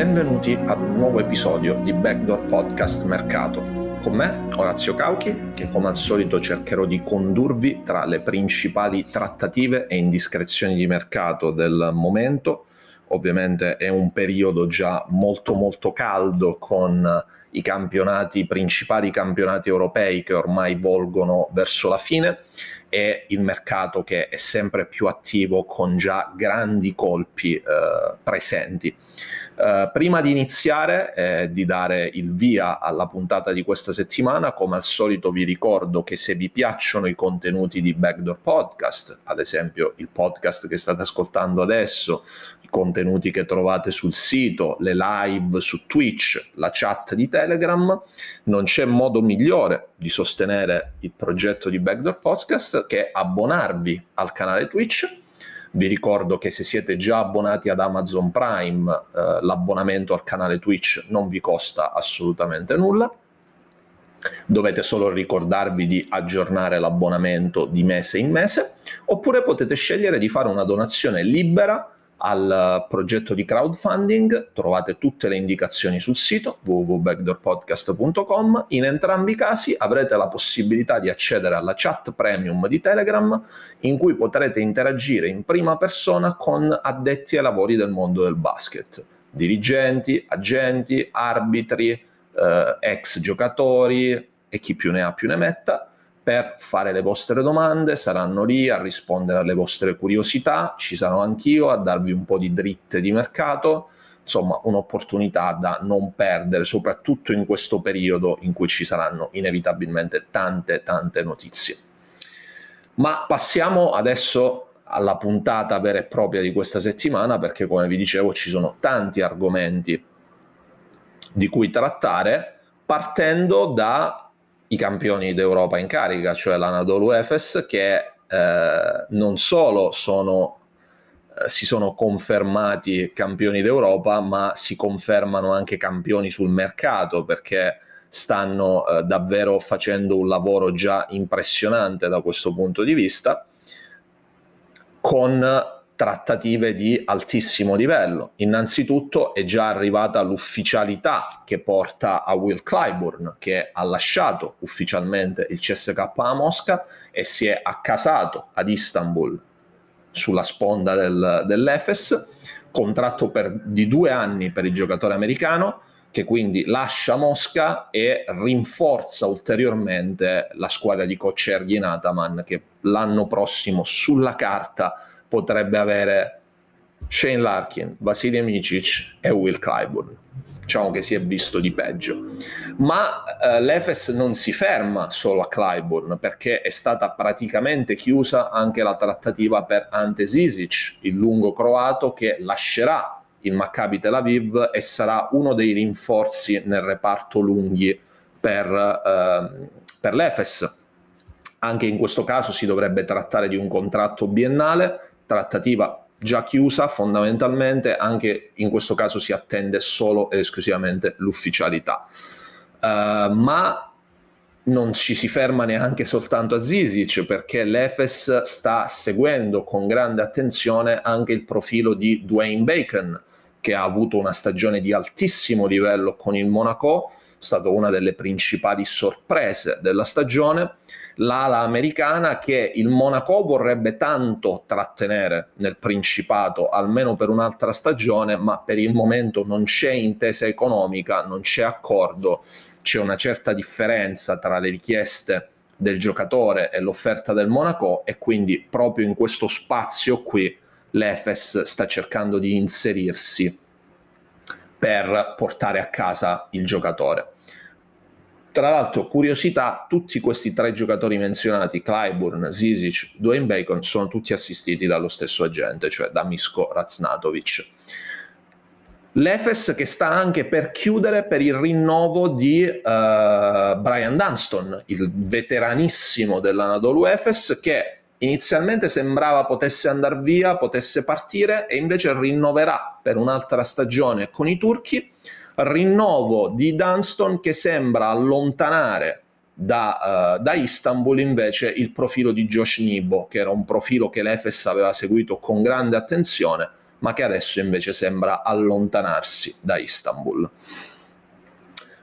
Benvenuti ad un nuovo episodio di Backdoor Podcast Mercato. Con me, Orazio Cauchi, che come al solito cercherò di condurvi tra le principali trattative e indiscrezioni di mercato del momento. Ovviamente è un periodo già molto molto caldo con i campionati, i principali campionati europei che ormai volgono verso la fine e il mercato che è sempre più attivo con già grandi colpi eh, presenti. Uh, prima di iniziare eh, di dare il via alla puntata di questa settimana, come al solito vi ricordo che se vi piacciono i contenuti di Backdoor Podcast, ad esempio il podcast che state ascoltando adesso, contenuti che trovate sul sito, le live su Twitch, la chat di Telegram, non c'è modo migliore di sostenere il progetto di Backdoor Podcast che abbonarvi al canale Twitch vi ricordo che se siete già abbonati ad Amazon Prime, eh, l'abbonamento al canale Twitch non vi costa assolutamente nulla. Dovete solo ricordarvi di aggiornare l'abbonamento di mese in mese, oppure potete scegliere di fare una donazione libera al progetto di crowdfunding, trovate tutte le indicazioni sul sito www.backdoorpodcast.com. In entrambi i casi avrete la possibilità di accedere alla chat premium di Telegram in cui potrete interagire in prima persona con addetti ai lavori del mondo del basket, dirigenti, agenti, arbitri, eh, ex giocatori e chi più ne ha più ne metta per fare le vostre domande, saranno lì a rispondere alle vostre curiosità, ci sarò anch'io a darvi un po' di dritte di mercato, insomma un'opportunità da non perdere, soprattutto in questo periodo in cui ci saranno inevitabilmente tante tante notizie. Ma passiamo adesso alla puntata vera e propria di questa settimana perché come vi dicevo ci sono tanti argomenti di cui trattare partendo da i campioni d'Europa in carica, cioè l'Anadolu Efes, che eh, non solo sono, eh, si sono confermati campioni d'Europa, ma si confermano anche campioni sul mercato perché stanno eh, davvero facendo un lavoro già impressionante da questo punto di vista, con trattative di altissimo livello. Innanzitutto è già arrivata l'ufficialità che porta a Will Clyburn, che ha lasciato ufficialmente il CSK a Mosca e si è accasato ad Istanbul sulla sponda del, dell'Efes, contratto per, di due anni per il giocatore americano, che quindi lascia Mosca e rinforza ulteriormente la squadra di coach Ergin Ataman, che l'anno prossimo sulla carta potrebbe avere Shane Larkin, Vasily Micic e Will Clyburn. Diciamo che si è visto di peggio. Ma eh, l'Efes non si ferma solo a Clyburn perché è stata praticamente chiusa anche la trattativa per Ante Zisic, il lungo croato che lascerà il Maccabi Tel Aviv e sarà uno dei rinforzi nel reparto lunghi per, eh, per l'Efes. Anche in questo caso si dovrebbe trattare di un contratto biennale trattativa già chiusa fondamentalmente, anche in questo caso si attende solo ed esclusivamente l'ufficialità. Uh, ma non ci si ferma neanche soltanto a Zisic perché l'Efes sta seguendo con grande attenzione anche il profilo di Dwayne Bacon che ha avuto una stagione di altissimo livello con il Monaco, è stata una delle principali sorprese della stagione, l'ala americana che il Monaco vorrebbe tanto trattenere nel Principato, almeno per un'altra stagione, ma per il momento non c'è intesa economica, non c'è accordo, c'è una certa differenza tra le richieste del giocatore e l'offerta del Monaco e quindi proprio in questo spazio qui l'Efes sta cercando di inserirsi per portare a casa il giocatore. Tra l'altro, curiosità, tutti questi tre giocatori menzionati, Clyburn, Zizic, Dwayne Bacon, sono tutti assistiti dallo stesso agente, cioè da Misko Raznatovic. L'Efes che sta anche per chiudere per il rinnovo di uh, Brian Dunston, il veteranissimo dell'Anadolu Efes, che inizialmente sembrava potesse andare via, potesse partire e invece rinnoverà per un'altra stagione con i turchi rinnovo di Dunston che sembra allontanare da, uh, da, Istanbul invece il profilo di Josh Nibo, che era un profilo che l'Efes aveva seguito con grande attenzione, ma che adesso invece sembra allontanarsi da Istanbul.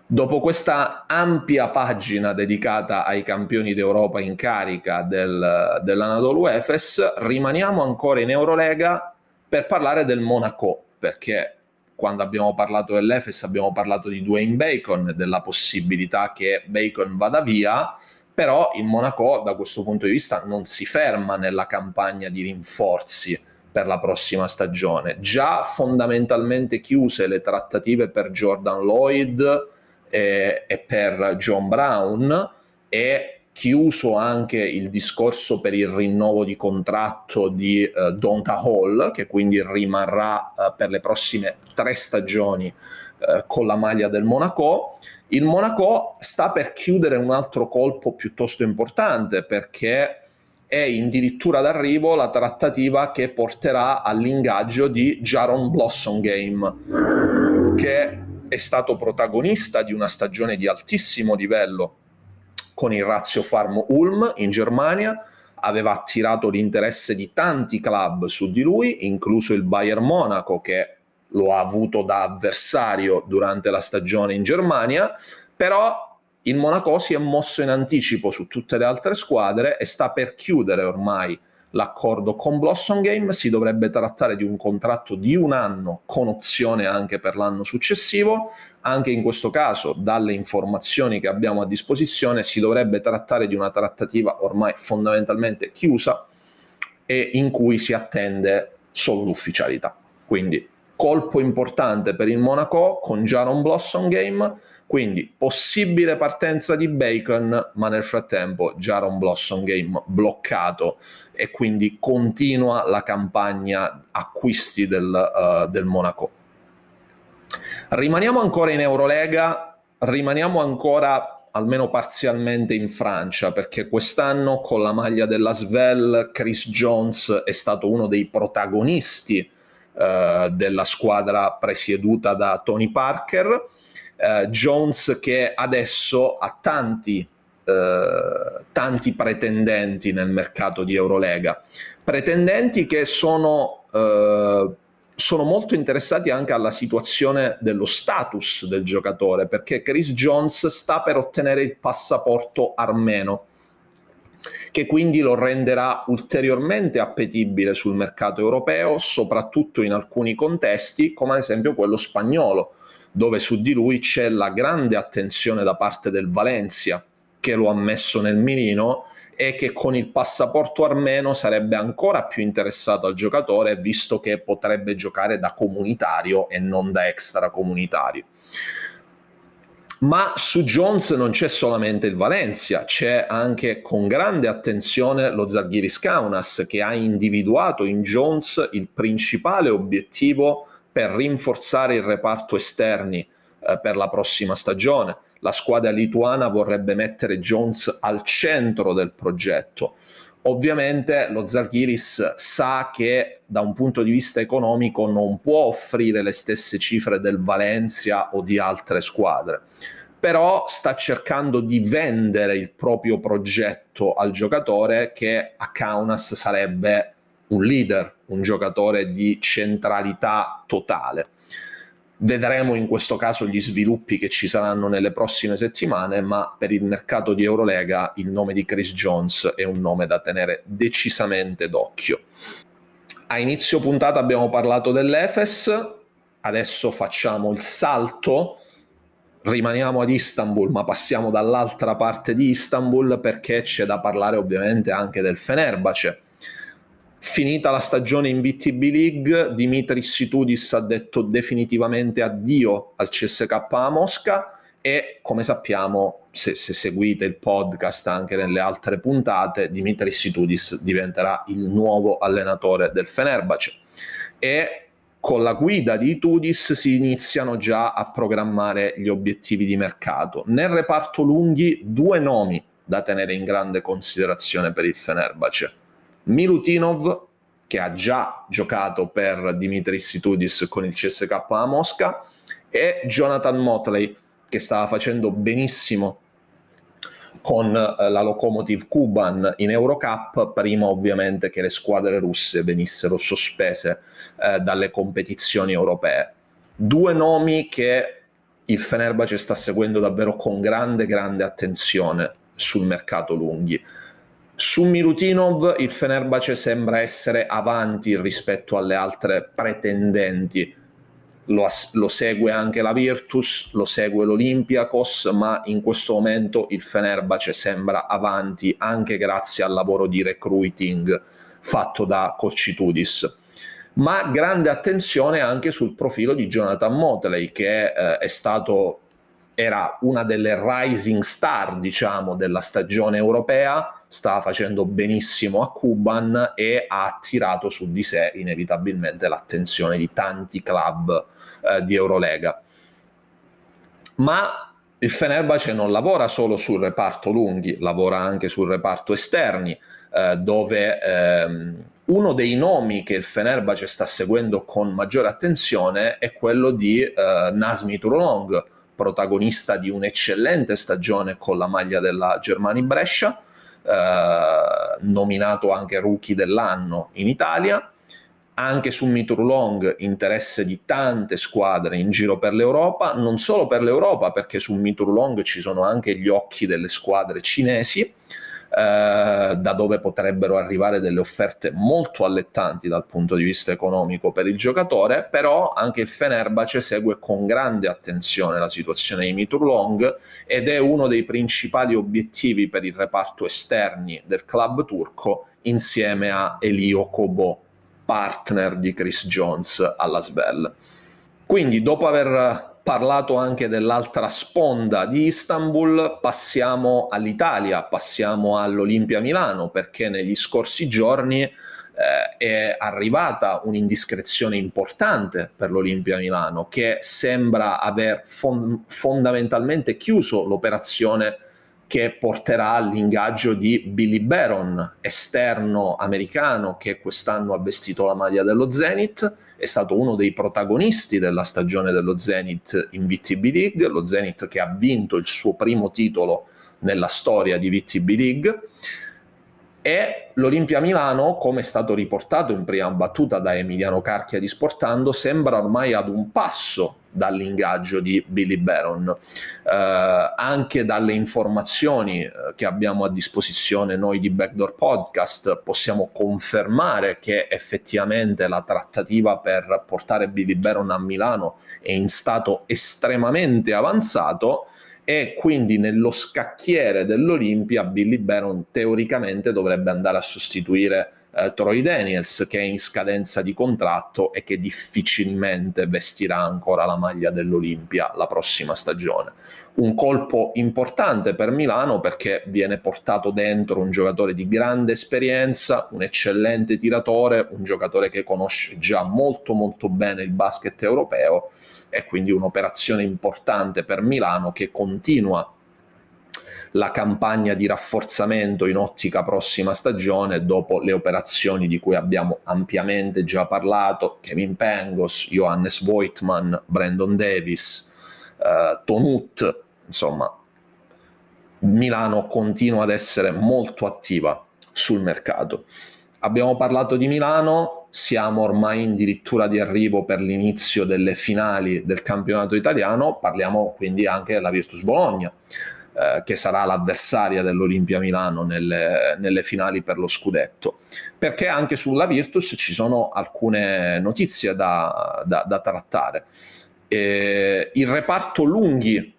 Dopo questa ampia pagina dedicata ai campioni d'Europa in carica del, dell'Anadolu Efes, rimaniamo ancora in Eurolega per parlare del Monaco, perché quando abbiamo parlato dell'Efes abbiamo parlato di Dwayne Bacon, della possibilità che Bacon vada via, però il Monaco da questo punto di vista non si ferma nella campagna di rinforzi per la prossima stagione. Già fondamentalmente chiuse le trattative per Jordan Lloyd e, e per John Brown e chiuso anche il discorso per il rinnovo di contratto di uh, Donta Hall, che quindi rimarrà uh, per le prossime tre stagioni uh, con la maglia del Monaco. Il Monaco sta per chiudere un altro colpo piuttosto importante perché è addirittura d'arrivo la trattativa che porterà all'ingaggio di Jaron Blossom Game, che è stato protagonista di una stagione di altissimo livello con il Razio Farm Ulm in Germania, aveva attirato l'interesse di tanti club su di lui, incluso il Bayern Monaco che lo ha avuto da avversario durante la stagione in Germania, però il Monaco si è mosso in anticipo su tutte le altre squadre e sta per chiudere ormai l'accordo con Blossom Game, si dovrebbe trattare di un contratto di un anno con opzione anche per l'anno successivo, anche in questo caso dalle informazioni che abbiamo a disposizione si dovrebbe trattare di una trattativa ormai fondamentalmente chiusa e in cui si attende solo l'ufficialità. Quindi colpo importante per il Monaco con Jaron Blossom Game quindi possibile partenza di Bacon, ma nel frattempo Jaron Blossom Game bloccato e quindi continua la campagna acquisti del, uh, del Monaco. Rimaniamo ancora in Eurolega, rimaniamo ancora almeno parzialmente in Francia, perché quest'anno con la maglia della Svel Chris Jones è stato uno dei protagonisti uh, della squadra presieduta da Tony Parker eh, Jones che adesso ha tanti, eh, tanti pretendenti nel mercato di Eurolega, pretendenti che sono, eh, sono molto interessati anche alla situazione dello status del giocatore, perché Chris Jones sta per ottenere il passaporto armeno che quindi lo renderà ulteriormente appetibile sul mercato europeo, soprattutto in alcuni contesti, come ad esempio quello spagnolo, dove su di lui c'è la grande attenzione da parte del Valencia, che lo ha messo nel mirino e che con il passaporto armeno sarebbe ancora più interessato al giocatore, visto che potrebbe giocare da comunitario e non da extracomunitario. Ma su Jones non c'è solamente il Valencia, c'è anche con grande attenzione lo Zalgiris Kaunas che ha individuato in Jones il principale obiettivo per rinforzare il reparto esterni eh, per la prossima stagione. La squadra lituana vorrebbe mettere Jones al centro del progetto. Ovviamente lo Zalgiris sa che da un punto di vista economico non può offrire le stesse cifre del Valencia o di altre squadre, però sta cercando di vendere il proprio progetto al giocatore che a Kaunas sarebbe un leader, un giocatore di centralità totale. Vedremo in questo caso gli sviluppi che ci saranno nelle prossime settimane, ma per il mercato di Eurolega il nome di Chris Jones è un nome da tenere decisamente d'occhio. A inizio puntata abbiamo parlato dell'Efes, adesso facciamo il salto, rimaniamo ad Istanbul, ma passiamo dall'altra parte di Istanbul perché c'è da parlare ovviamente anche del Fenerbahce Finita la stagione in VTB League, Dimitris Situdis ha detto definitivamente addio al CSK a Mosca e come sappiamo, se, se, seguite il podcast anche nelle altre puntate, Dimitris Situdis diventerà il nuovo allenatore del Fenerbahce e con la guida di Tudis si iniziano già a programmare gli obiettivi di mercato. Nel reparto lunghi due nomi da tenere in grande considerazione per il Fenerbahce Milutinov che ha già giocato per Dimitris Situdis con il CSK a Mosca e Jonathan Motley che stava facendo benissimo con eh, la Lokomotiv Kuban in Eurocup, prima ovviamente che le squadre russe venissero sospese eh, dalle competizioni europee. Due nomi che il Fenerbahce sta seguendo davvero con grande, grande attenzione sul mercato lunghi. Su Milutinov il Fenerbahce sembra essere avanti rispetto alle altre pretendenti. Lo, lo, segue anche la Virtus, lo segue l'Olympiakos, ma in questo momento il Fenerbahce sembra avanti anche grazie al lavoro di recruiting fatto da Cocitudis. Ma grande attenzione anche sul profilo di Jonathan Motley, che eh, è stato era una delle rising star, diciamo, della stagione europea stava facendo benissimo a Kuban e ha attirato su di sé inevitabilmente l'attenzione di tanti club eh, di Eurolega. Ma il Fenerbahce non lavora solo sul reparto lunghi, lavora anche sul reparto esterni, eh, dove ehm, uno dei nomi che il Fenerbahce sta seguendo con maggiore attenzione è quello di eh, Nasmi Turlong, protagonista di un'eccellente stagione con la maglia della Germani Brescia, eh, nominato anche rookie dell'anno in Italia. Anche su Miturlong interesse di tante squadre in giro per l'Europa, non solo per l'Europa, perché su Miturlong ci sono anche gli occhi delle squadre cinesi da dove potrebbero arrivare delle offerte molto allettanti dal punto di vista economico per il giocatore, però anche il Fenerbahce segue con grande attenzione la situazione di Miturlong ed è uno dei principali obiettivi per il reparto esterni del club turco insieme a Elio Kobo, partner di Chris Jones alla Svel. Quindi dopo aver parlato anche dell'altra sponda di Istanbul, passiamo all'Italia, passiamo all'Olimpia Milano, perché negli scorsi giorni eh, è arrivata un'indiscrezione importante per l'Olimpia Milano, che sembra aver fond- fondamentalmente chiuso l'operazione che porterà all'ingaggio di Billy Baron, esterno americano che quest'anno ha vestito la maglia dello Zenith, è stato uno dei protagonisti della stagione dello Zenith in VTB League, lo Zenith che ha vinto il suo primo titolo nella storia di VTB League e l'Olimpia Milano, come è stato riportato in prima battuta da Emiliano Carchia di Sportando, sembra ormai ad un passo dall'ingaggio di Billy Baron. Eh, anche dalle informazioni eh, che abbiamo a disposizione noi di Backdoor Podcast possiamo confermare che effettivamente la trattativa per portare Billy Baron a Milano è in stato estremamente avanzato e quindi nello scacchiere dell'Olimpia Billy Baron teoricamente dovrebbe andare a sostituire eh, Troy Daniels che è in scadenza di contratto e che difficilmente vestirà ancora la maglia dell'Olimpia la prossima stagione. Un colpo importante per Milano perché viene portato dentro un giocatore di grande esperienza, un eccellente tiratore, un giocatore che conosce già molto molto bene il basket europeo e quindi un'operazione importante per Milano che continua la campagna di rafforzamento in ottica prossima stagione dopo le operazioni di cui abbiamo ampiamente già parlato, Kevin Pengos, Johannes Voigtman, Brandon Davis, eh, Tonut, insomma Milano continua ad essere molto attiva sul mercato. Abbiamo parlato di Milano, siamo ormai addirittura di arrivo per l'inizio delle finali del campionato italiano, parliamo quindi anche della Virtus Bologna, eh, che sarà l'avversaria dell'Olimpia Milano nelle, nelle, finali per lo scudetto, perché anche sulla Virtus ci sono alcune notizie da, da, da trattare. Eh, il reparto lunghi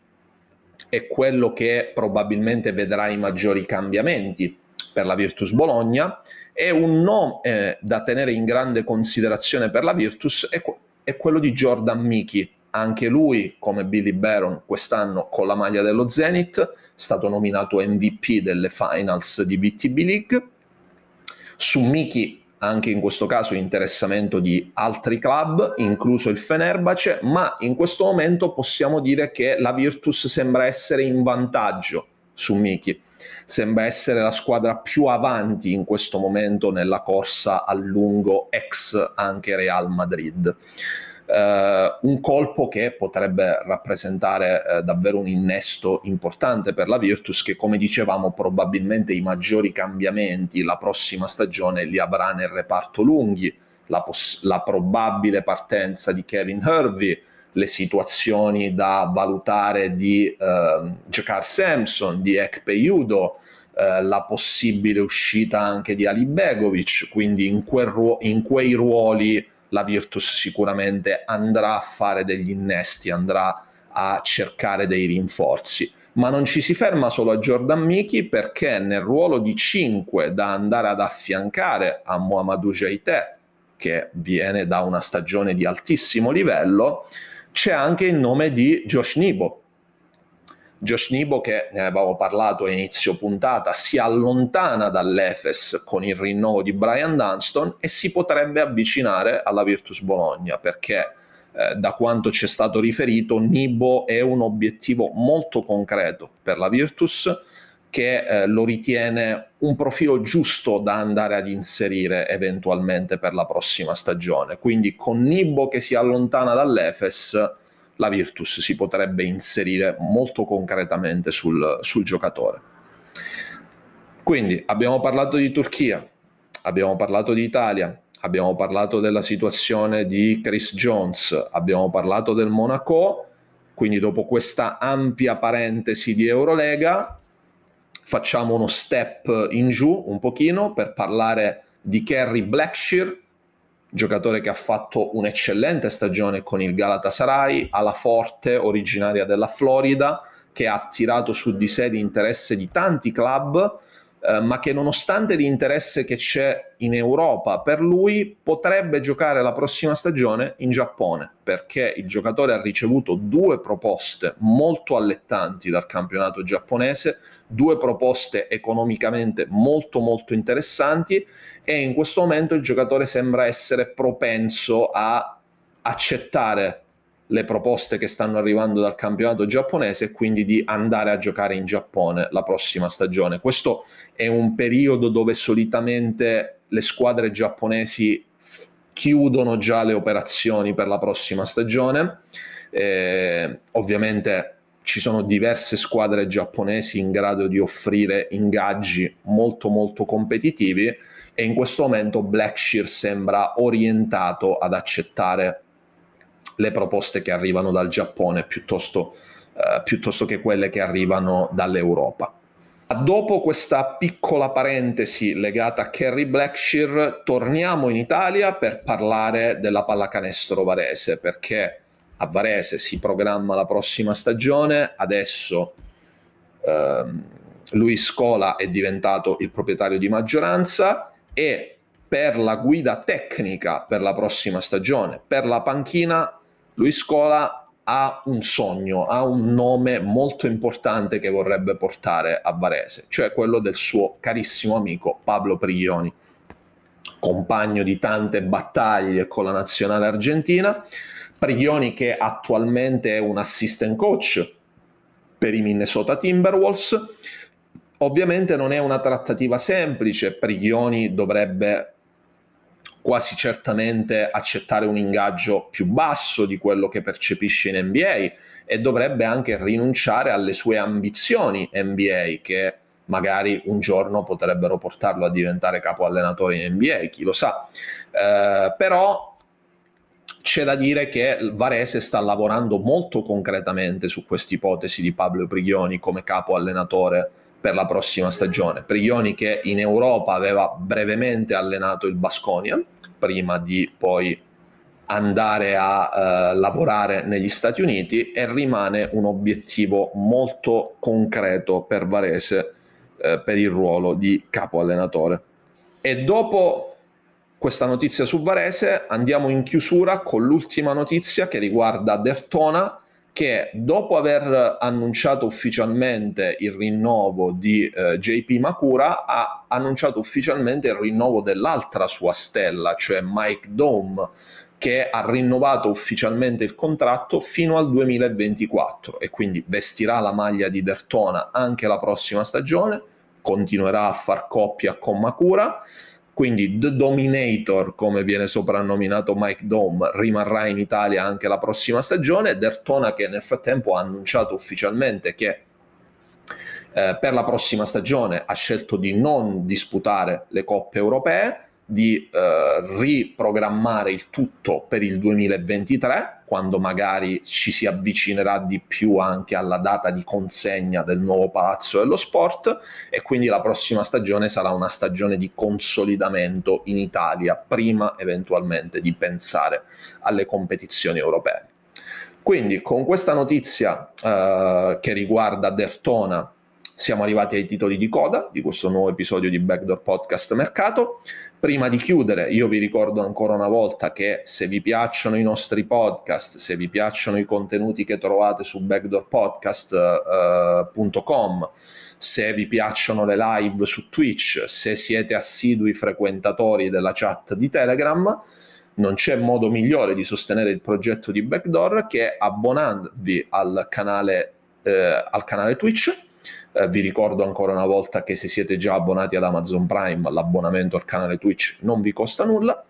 è quello che probabilmente vedrà i maggiori cambiamenti per la Virtus Bologna e un nome eh, da tenere in grande considerazione per la Virtus è, è quello di Jordan Miki. Anche lui, come Billy Baron, quest'anno con la maglia dello Zenith, è stato nominato MVP delle finals di VTB League. Su Miki anche in questo caso interessamento di altri club, incluso il Fenerbahce, ma in questo momento possiamo dire che la Virtus sembra essere in vantaggio su Miki sembra essere la squadra più avanti in questo momento nella corsa a lungo ex anche Real Madrid. Uh, un colpo che potrebbe rappresentare uh, davvero un innesto importante per la Virtus che come dicevamo probabilmente i maggiori cambiamenti la prossima stagione li avrà nel reparto lunghi, la, poss- la probabile partenza di Kevin Hervey, le situazioni da valutare di uh, Jakar Sampson, di Ekpe Judo, uh, la possibile uscita anche di Ali Begovic, quindi in, quel ruo- in quei ruoli la Virtus sicuramente andrà a fare degli innesti, andrà a cercare dei rinforzi. Ma non ci si ferma solo a Jordan Miki perché nel ruolo di 5 da andare ad affiancare a Muhammadu Jaite, che viene da una stagione di altissimo livello, c'è anche il nome di Josh Nibo. Josh Nibo, che ne avevamo parlato a inizio puntata, si allontana dall'Efes con il rinnovo di Brian Dunston e si potrebbe avvicinare alla Virtus Bologna perché eh, da quanto ci è stato riferito Nibo è un obiettivo molto concreto per la Virtus che eh, lo ritiene un profilo giusto da andare ad inserire eventualmente per la prossima stagione. Quindi con Nibo che si allontana dall'Efes, la Virtus si potrebbe inserire molto concretamente sul, sul giocatore. Quindi abbiamo parlato di Turchia, abbiamo parlato di Italia, abbiamo parlato della situazione di Chris Jones, abbiamo parlato del Monaco, quindi dopo questa ampia parentesi di Eurolega facciamo uno step in giù un pochino per parlare di Kerry Blackshear, giocatore che ha fatto un'eccellente stagione con il Galatasaray, alla forte, originaria della Florida, che ha attirato su di sé l'interesse di tanti club eh, ma che nonostante l'interesse che c'è in Europa per lui potrebbe giocare la prossima stagione in Giappone perché il giocatore ha ricevuto due proposte molto allettanti dal campionato giapponese, due proposte economicamente molto molto interessanti e in questo momento il giocatore sembra essere propenso a accettare le proposte che stanno arrivando dal campionato giapponese e quindi di andare a giocare in Giappone la prossima stagione. Questo è un periodo dove solitamente le squadre giapponesi chiudono già le operazioni per la prossima stagione. Eh, ovviamente ci sono diverse squadre giapponesi in grado di offrire ingaggi molto molto competitivi e in questo momento Blackshear sembra orientato ad accettare le proposte che arrivano dal Giappone piuttosto, eh, piuttosto che quelle che arrivano dall'Europa. Dopo questa piccola parentesi legata a Kerry Blackshear, torniamo in Italia per parlare della pallacanestro varese, perché a Varese si programma la prossima stagione, adesso ehm, Luis Scola è diventato il proprietario di maggioranza e per la guida tecnica per la prossima stagione, per la panchina lui Scola ha un sogno, ha un nome molto importante che vorrebbe portare a Varese, cioè quello del suo carissimo amico Pablo Prigioni, compagno di tante battaglie con la nazionale argentina. Prigioni che attualmente è un assistant coach per i Minnesota Timberwolves. Ovviamente non è una trattativa semplice, Prigioni dovrebbe quasi certamente accettare un ingaggio più basso di quello che percepisce in NBA e dovrebbe anche rinunciare alle sue ambizioni NBA che magari un giorno potrebbero portarlo a diventare capo allenatore in NBA, chi lo sa. Eh, però c'è da dire che Varese sta lavorando molto concretamente su questa ipotesi di Pablo Prigioni come capo allenatore per la prossima stagione. Prigioni che in Europa aveva brevemente allenato il Basconia prima di poi andare a eh, lavorare negli Stati Uniti e rimane un obiettivo molto concreto per Varese eh, per il ruolo di capo allenatore. E dopo questa notizia su Varese andiamo in chiusura con l'ultima notizia che riguarda Dertona che dopo aver annunciato ufficialmente il rinnovo di eh, JP Makura ha annunciato ufficialmente il rinnovo dell'altra sua stella, cioè Mike Dome, che ha rinnovato ufficialmente il contratto fino al 2024 e quindi vestirà la maglia di Dertona anche la prossima stagione, continuerà a far coppia con Makura. Quindi The Dominator, come viene soprannominato Mike Dome, rimarrà in Italia anche la prossima stagione. Dertona che nel frattempo ha annunciato ufficialmente che eh, per la prossima stagione ha scelto di non disputare le coppe europee, di eh, riprogrammare il tutto per il 2023, quando magari ci si avvicinerà di più anche alla data di consegna del nuovo Palazzo dello Sport e quindi la prossima stagione sarà una stagione di consolidamento in Italia, prima eventualmente di pensare alle competizioni europee. Quindi con questa notizia eh, che riguarda Dertona siamo arrivati ai titoli di coda di questo nuovo episodio di Backdoor Podcast Mercato. Prima di chiudere, io vi ricordo ancora una volta che se vi piacciono i nostri podcast, se vi piacciono i contenuti che trovate su backdoorpodcast.com, uh, se vi piacciono le live su Twitch, se siete assidui frequentatori della chat di Telegram, non c'è modo migliore di sostenere il progetto di Backdoor che abbonarvi al canale, eh, al canale Twitch eh, vi ricordo ancora una volta che se siete già abbonati ad Amazon Prime, l'abbonamento al canale Twitch non vi costa nulla.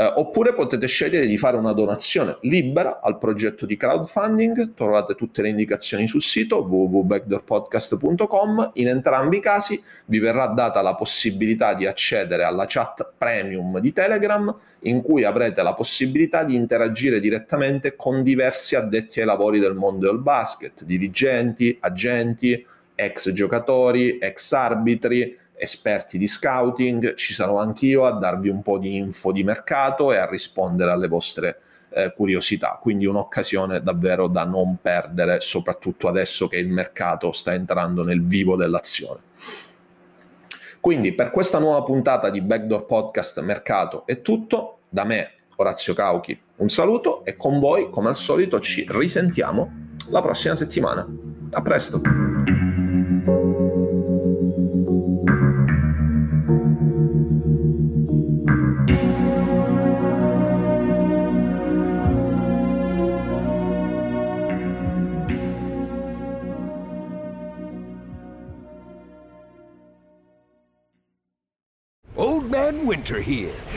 Eh, oppure potete scegliere di fare una donazione libera al progetto di crowdfunding. Trovate tutte le indicazioni sul sito www.backdoorpodcast.com. In entrambi i casi vi verrà data la possibilità di accedere alla chat premium di Telegram in cui avrete la possibilità di interagire direttamente con diversi addetti ai lavori del mondo del basket, dirigenti, agenti, ex giocatori, ex arbitri, esperti di scouting, ci sarò anch'io a darvi un po' di info di mercato e a rispondere alle vostre eh, curiosità. Quindi un'occasione davvero da non perdere, soprattutto adesso che il mercato sta entrando nel vivo dell'azione. Quindi per questa nuova puntata di Backdoor Podcast Mercato è tutto. Da me, Orazio Cauchi, un saluto e con voi, come al solito, ci risentiamo la prossima settimana. A presto!